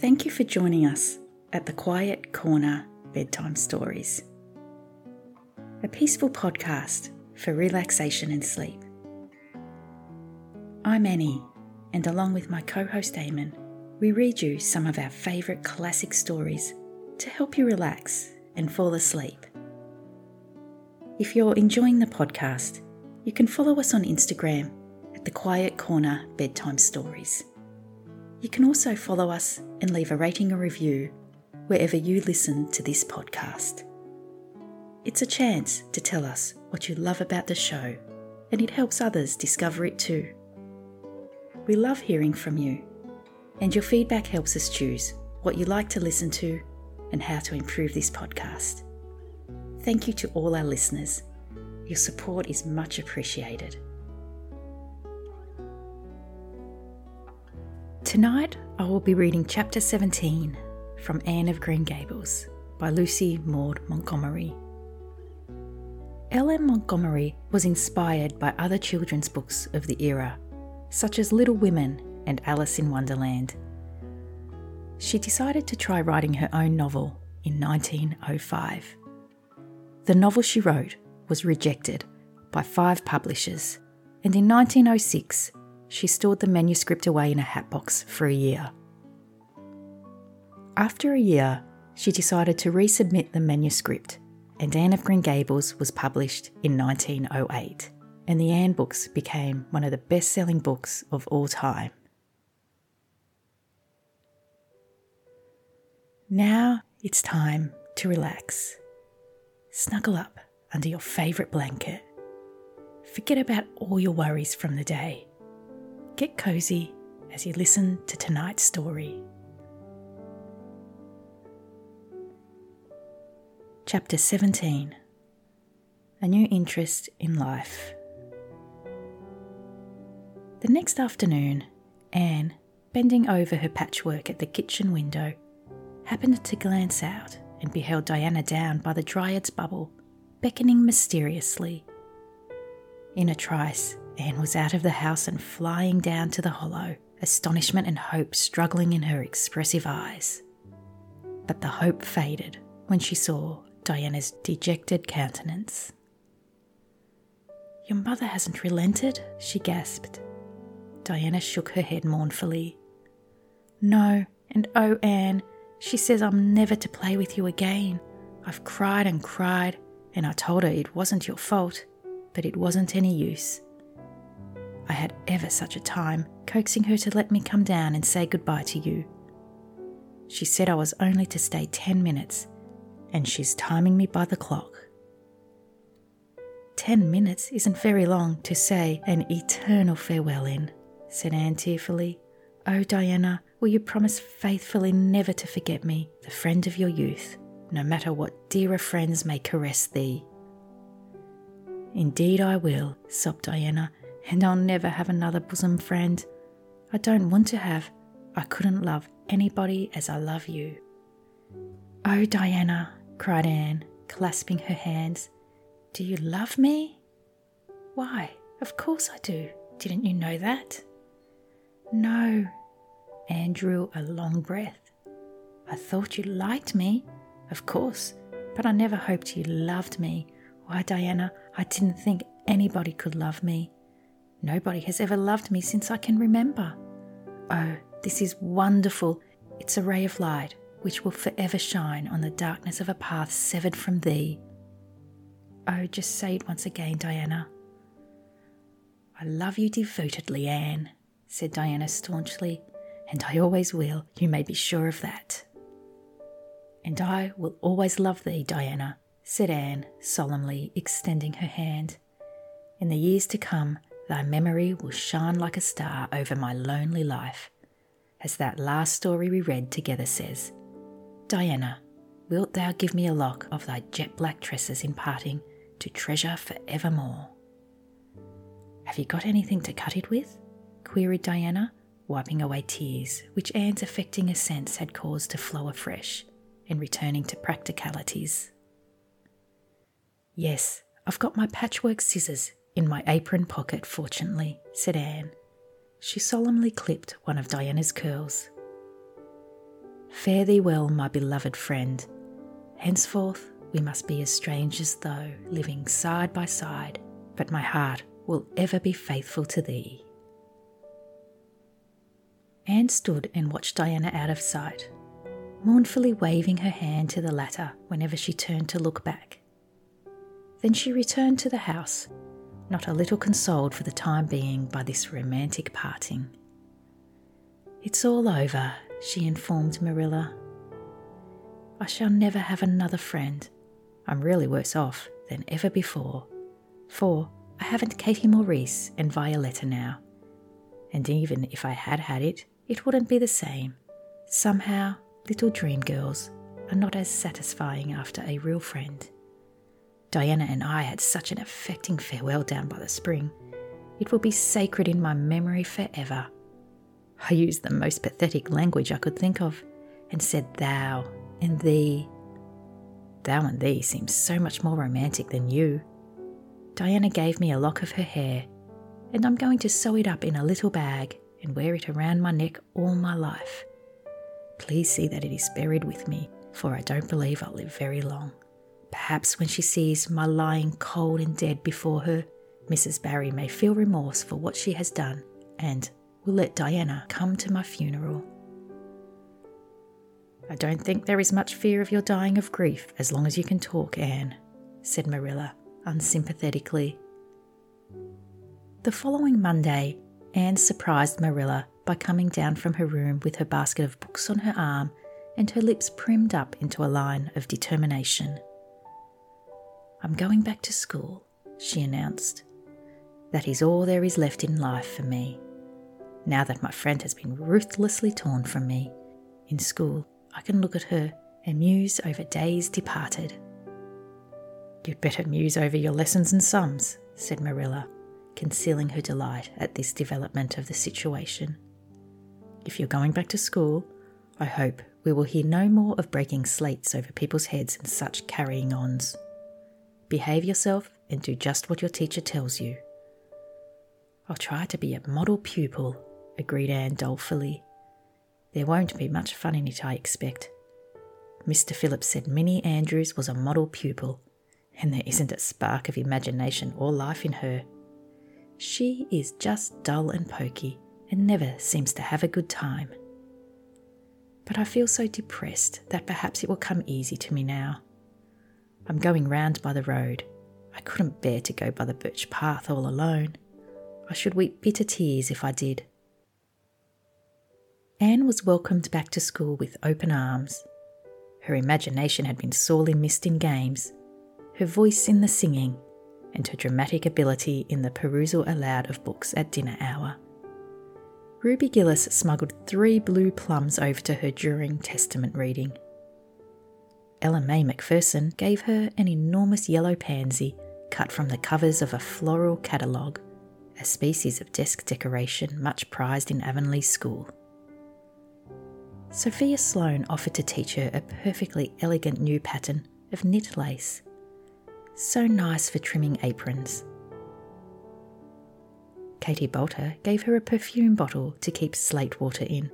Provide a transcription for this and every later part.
Thank you for joining us at the Quiet Corner Bedtime Stories, a peaceful podcast for relaxation and sleep. I'm Annie, and along with my co host Eamon, we read you some of our favourite classic stories to help you relax and fall asleep. If you're enjoying the podcast, you can follow us on Instagram at the Quiet Corner Bedtime Stories. You can also follow us and leave a rating or review wherever you listen to this podcast. It's a chance to tell us what you love about the show, and it helps others discover it too. We love hearing from you, and your feedback helps us choose what you like to listen to and how to improve this podcast. Thank you to all our listeners. Your support is much appreciated. Tonight, I will be reading Chapter 17 from Anne of Green Gables by Lucy Maud Montgomery. L.M. Montgomery was inspired by other children's books of the era, such as Little Women and Alice in Wonderland. She decided to try writing her own novel in 1905. The novel she wrote was rejected by five publishers, and in 1906 she stored the manuscript away in a hatbox for a year. After a year, she decided to resubmit the manuscript, and Anne of Green Gables was published in 1908, and the Anne books became one of the best selling books of all time. Now it's time to relax. Snuggle up under your favourite blanket. Forget about all your worries from the day. Get cozy as you listen to tonight's story. Chapter 17 A New Interest in Life. The next afternoon, Anne, bending over her patchwork at the kitchen window, happened to glance out and beheld Diana down by the Dryad's bubble, beckoning mysteriously. In a trice, Anne was out of the house and flying down to the hollow, astonishment and hope struggling in her expressive eyes. But the hope faded when she saw Diana's dejected countenance. Your mother hasn't relented, she gasped. Diana shook her head mournfully. No, and oh, Anne, she says I'm never to play with you again. I've cried and cried, and I told her it wasn't your fault, but it wasn't any use. I had ever such a time coaxing her to let me come down and say goodbye to you. She said I was only to stay 10 minutes, and she's timing me by the clock. 10 minutes isn't very long to say an eternal farewell in, said Anne tearfully. Oh, Diana, will you promise faithfully never to forget me, the friend of your youth, no matter what dearer friends may caress thee? Indeed, I will, sobbed Diana, and I'll never have another bosom friend. I don't want to have. I couldn't love anybody as I love you. Oh, Diana, cried Anne, clasping her hands, do you love me? Why, of course I do. Didn't you know that? No. Anne drew a long breath. I thought you liked me, of course, but I never hoped you loved me. Why, Diana, I didn't think anybody could love me. Nobody has ever loved me since I can remember. Oh, this is wonderful. It's a ray of light which will forever shine on the darkness of a path severed from thee. Oh, just say it once again, Diana. I love you devotedly, Anne, said Diana staunchly, and I always will, you may be sure of that. And I will always love thee, Diana, said Anne solemnly, extending her hand. In the years to come, Thy memory will shine like a star over my lonely life, as that last story we read together says. Diana, wilt thou give me a lock of thy jet black tresses in parting to treasure for evermore? Have you got anything to cut it with? queried Diana, wiping away tears which Anne's affecting assents had caused to flow afresh and returning to practicalities. Yes, I've got my patchwork scissors in my apron pocket, fortunately, said Anne. She solemnly clipped one of Diana's curls. Fare thee well, my beloved friend. Henceforth we must be as strangers though, living side by side, but my heart will ever be faithful to thee. Anne stood and watched Diana out of sight, mournfully waving her hand to the latter whenever she turned to look back. Then she returned to the house, not a little consoled for the time being by this romantic parting. It's all over, she informed Marilla. I shall never have another friend. I'm really worse off than ever before, for I haven't Katie Maurice and Violetta now. And even if I had had it, it wouldn't be the same. Somehow, little dream girls are not as satisfying after a real friend. Diana and I had such an affecting farewell down by the spring. It will be sacred in my memory forever. I used the most pathetic language I could think of and said thou and thee. Thou and thee seems so much more romantic than you. Diana gave me a lock of her hair, and I'm going to sew it up in a little bag and wear it around my neck all my life. Please see that it is buried with me, for I don't believe I'll live very long. Perhaps when she sees my lying cold and dead before her, Mrs. Barry may feel remorse for what she has done and will let Diana come to my funeral. I don't think there is much fear of your dying of grief as long as you can talk, Anne, said Marilla unsympathetically. The following Monday, Anne surprised Marilla by coming down from her room with her basket of books on her arm and her lips primmed up into a line of determination. I'm going back to school, she announced. That is all there is left in life for me. Now that my friend has been ruthlessly torn from me, in school I can look at her and muse over days departed. You'd better muse over your lessons and sums, said Marilla, concealing her delight at this development of the situation. If you're going back to school, I hope we will hear no more of breaking slates over people's heads and such carrying ons. Behave yourself and do just what your teacher tells you. I'll try to be a model pupil, agreed Anne dolefully. There won't be much fun in it, I expect. Mr. Phillips said Minnie Andrews was a model pupil, and there isn't a spark of imagination or life in her. She is just dull and poky and never seems to have a good time. But I feel so depressed that perhaps it will come easy to me now. I'm going round by the road. I couldn't bear to go by the birch path all alone. I should weep bitter tears if I did. Anne was welcomed back to school with open arms. Her imagination had been sorely missed in games, her voice in the singing, and her dramatic ability in the perusal aloud of books at dinner hour. Ruby Gillis smuggled three blue plums over to her during Testament reading. Ella May Macpherson gave her an enormous yellow pansy cut from the covers of a floral catalogue, a species of desk decoration much prized in Avonlea School. Sophia Sloane offered to teach her a perfectly elegant new pattern of knit lace, so nice for trimming aprons. Katie Boulter gave her a perfume bottle to keep slate water in,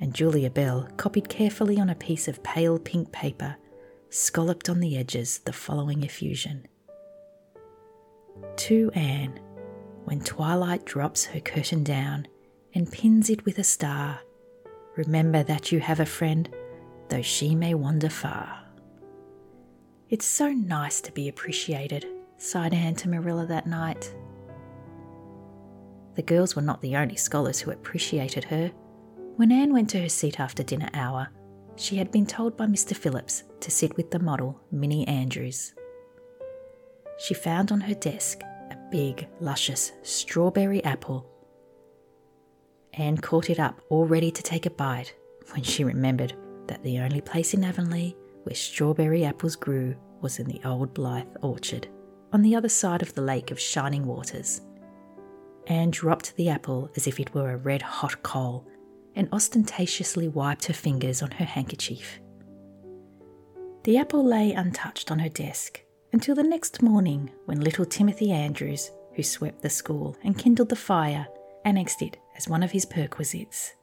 and Julia Bell copied carefully on a piece of pale pink paper scalloped on the edges the following effusion To Anne, when twilight drops her curtain down and pins it with a star, remember that you have a friend, though she may wander far. It's so nice to be appreciated, sighed Anne to Marilla that night. The girls were not the only scholars who appreciated her. When Anne went to her seat after dinner hour, she had been told by Mr. Phillips to sit with the model, Minnie Andrews. She found on her desk a big, luscious strawberry apple. Anne caught it up, all ready to take a bite, when she remembered that the only place in Avonlea where strawberry apples grew was in the old Blythe orchard, on the other side of the lake of shining waters. Anne dropped the apple as if it were a red hot coal and ostentatiously wiped her fingers on her handkerchief. The apple lay untouched on her desk until the next morning when little Timothy Andrews, who swept the school and kindled the fire, annexed it as one of his perquisites.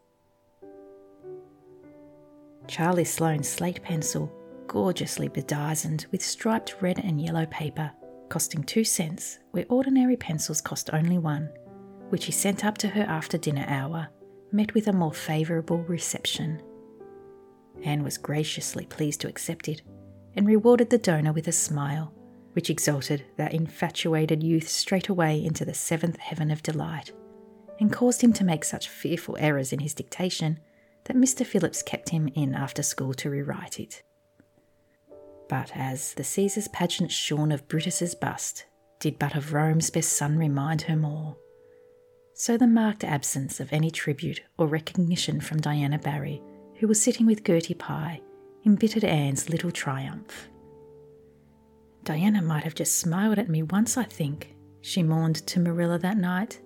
Charlie Sloane's slate pencil, gorgeously bedizened with striped red and yellow paper, costing two cents where ordinary pencils cost only one, which he sent up to her after dinner hour, met with a more favourable reception. Anne was graciously pleased to accept it and rewarded the donor with a smile, which exalted that infatuated youth straight away into the seventh heaven of delight, and caused him to make such fearful errors in his dictation that Mr. Phillips kept him in after school to rewrite it. But as the Caesar's pageant shorn of Brutus's bust did but of Rome's best son remind her more, so the marked absence of any tribute or recognition from Diana Barry, who was sitting with Gertie Pye, embittered Anne's little triumph. Diana might have just smiled at me once, I think, she mourned to Marilla that night.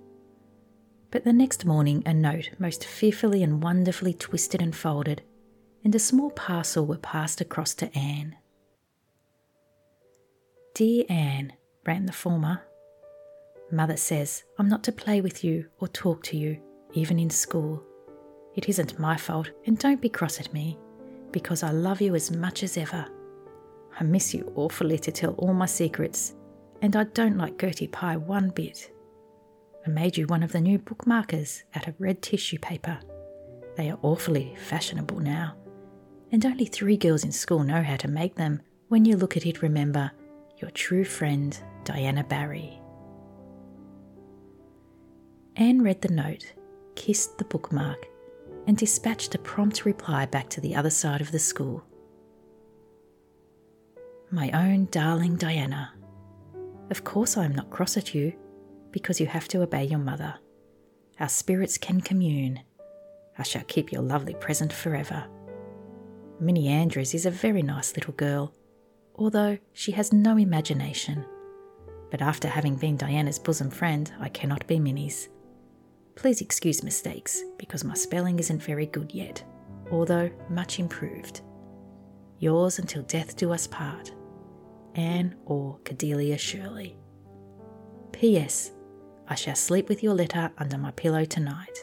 But the next morning, a note most fearfully and wonderfully twisted and folded, and a small parcel were passed across to Anne. Dear Anne, ran the former, Mother says I'm not to play with you or talk to you, even in school. It isn't my fault, and don't be cross at me, because I love you as much as ever. I miss you awfully to tell all my secrets, and I don't like Gertie Pye one bit. I made you one of the new bookmarkers out of red tissue paper. They are awfully fashionable now, and only three girls in school know how to make them. When you look at it, remember your true friend, Diana Barry. Anne read the note, kissed the bookmark, and dispatched a prompt reply back to the other side of the school. My own darling Diana, of course I am not cross at you because you have to obey your mother. Our spirits can commune. I shall keep your lovely present forever. Minnie Andrews is a very nice little girl, although she has no imagination. But after having been Diana's bosom friend, I cannot be Minnie's. Please excuse mistakes, because my spelling isn't very good yet, although much improved. Yours until death do us part, Anne or Cordelia Shirley. P.S. I shall sleep with your letter under my pillow tonight.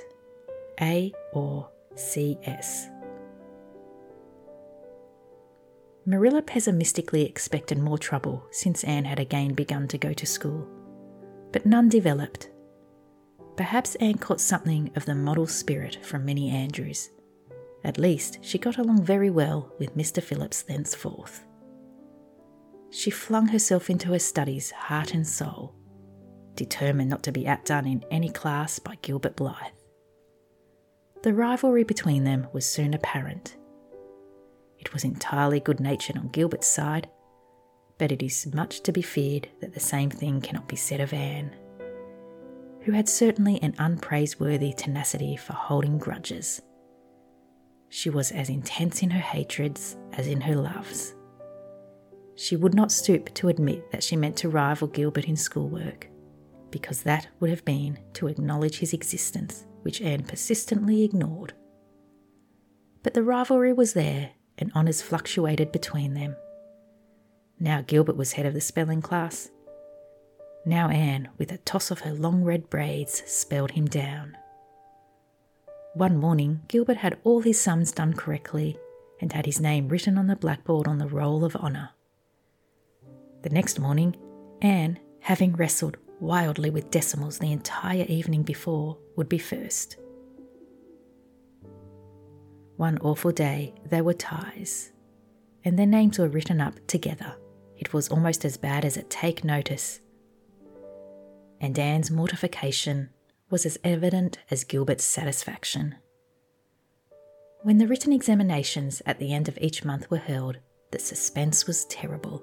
A or C.S. Marilla pessimistically expected more trouble since Anne had again begun to go to school, but none developed. Perhaps Anne caught something of the model spirit from Minnie Andrews. At least she got along very well with Mr. Phillips thenceforth. She flung herself into her studies heart and soul, determined not to be outdone in any class by Gilbert Blythe. The rivalry between them was soon apparent. It was entirely good natured on Gilbert's side, but it is much to be feared that the same thing cannot be said of Anne, who had certainly an unpraiseworthy tenacity for holding grudges. She was as intense in her hatreds as in her loves. She would not stoop to admit that she meant to rival Gilbert in schoolwork because that would have been to acknowledge his existence, which Anne persistently ignored. But the rivalry was there, and honours fluctuated between them. Now Gilbert was head of the spelling class. Now Anne, with a toss of her long red braids, spelled him down. One morning, Gilbert had all his sums done correctly and had his name written on the blackboard on the roll of honour. The next morning, Anne, having wrestled wildly with decimals the entire evening before, would be first. One awful day, they were ties, and their names were written up together. It was almost as bad as a take notice. And Anne's mortification was as evident as Gilbert's satisfaction. When the written examinations at the end of each month were held, the suspense was terrible.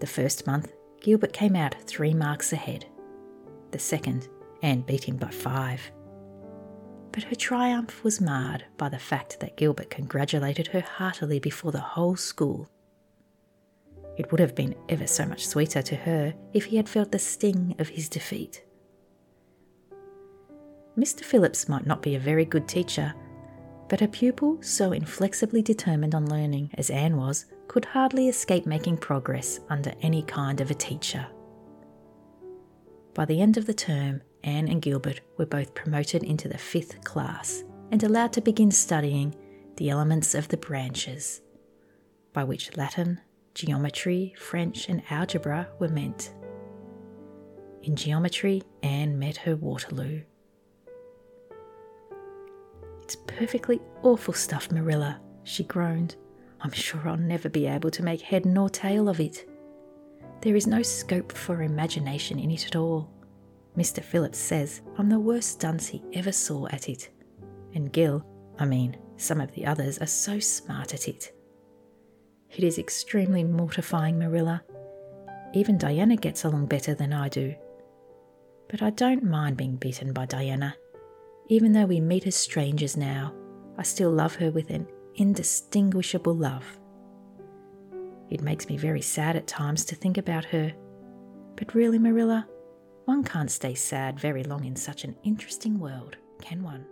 The first month, Gilbert came out three marks ahead. The second, Anne beat him by five. But her triumph was marred by the fact that Gilbert congratulated her heartily before the whole school. It would have been ever so much sweeter to her if he had felt the sting of his defeat. Mr. Phillips might not be a very good teacher, but a pupil so inflexibly determined on learning as Anne was could hardly escape making progress under any kind of a teacher. By the end of the term, Anne and Gilbert were both promoted into the fifth class and allowed to begin studying the elements of the branches, by which Latin, geometry, French, and algebra were meant. In geometry, Anne met her Waterloo. It's perfectly awful stuff, Marilla, she groaned. I'm sure I'll never be able to make head nor tail of it. There is no scope for imagination in it at all. Mr. Phillips says I'm the worst dunce he ever saw at it. And Gil, I mean, some of the others are so smart at it. It is extremely mortifying, Marilla. Even Diana gets along better than I do. But I don't mind being beaten by Diana. Even though we meet as strangers now, I still love her with an indistinguishable love. It makes me very sad at times to think about her. But really, Marilla, one can't stay sad very long in such an interesting world, can one?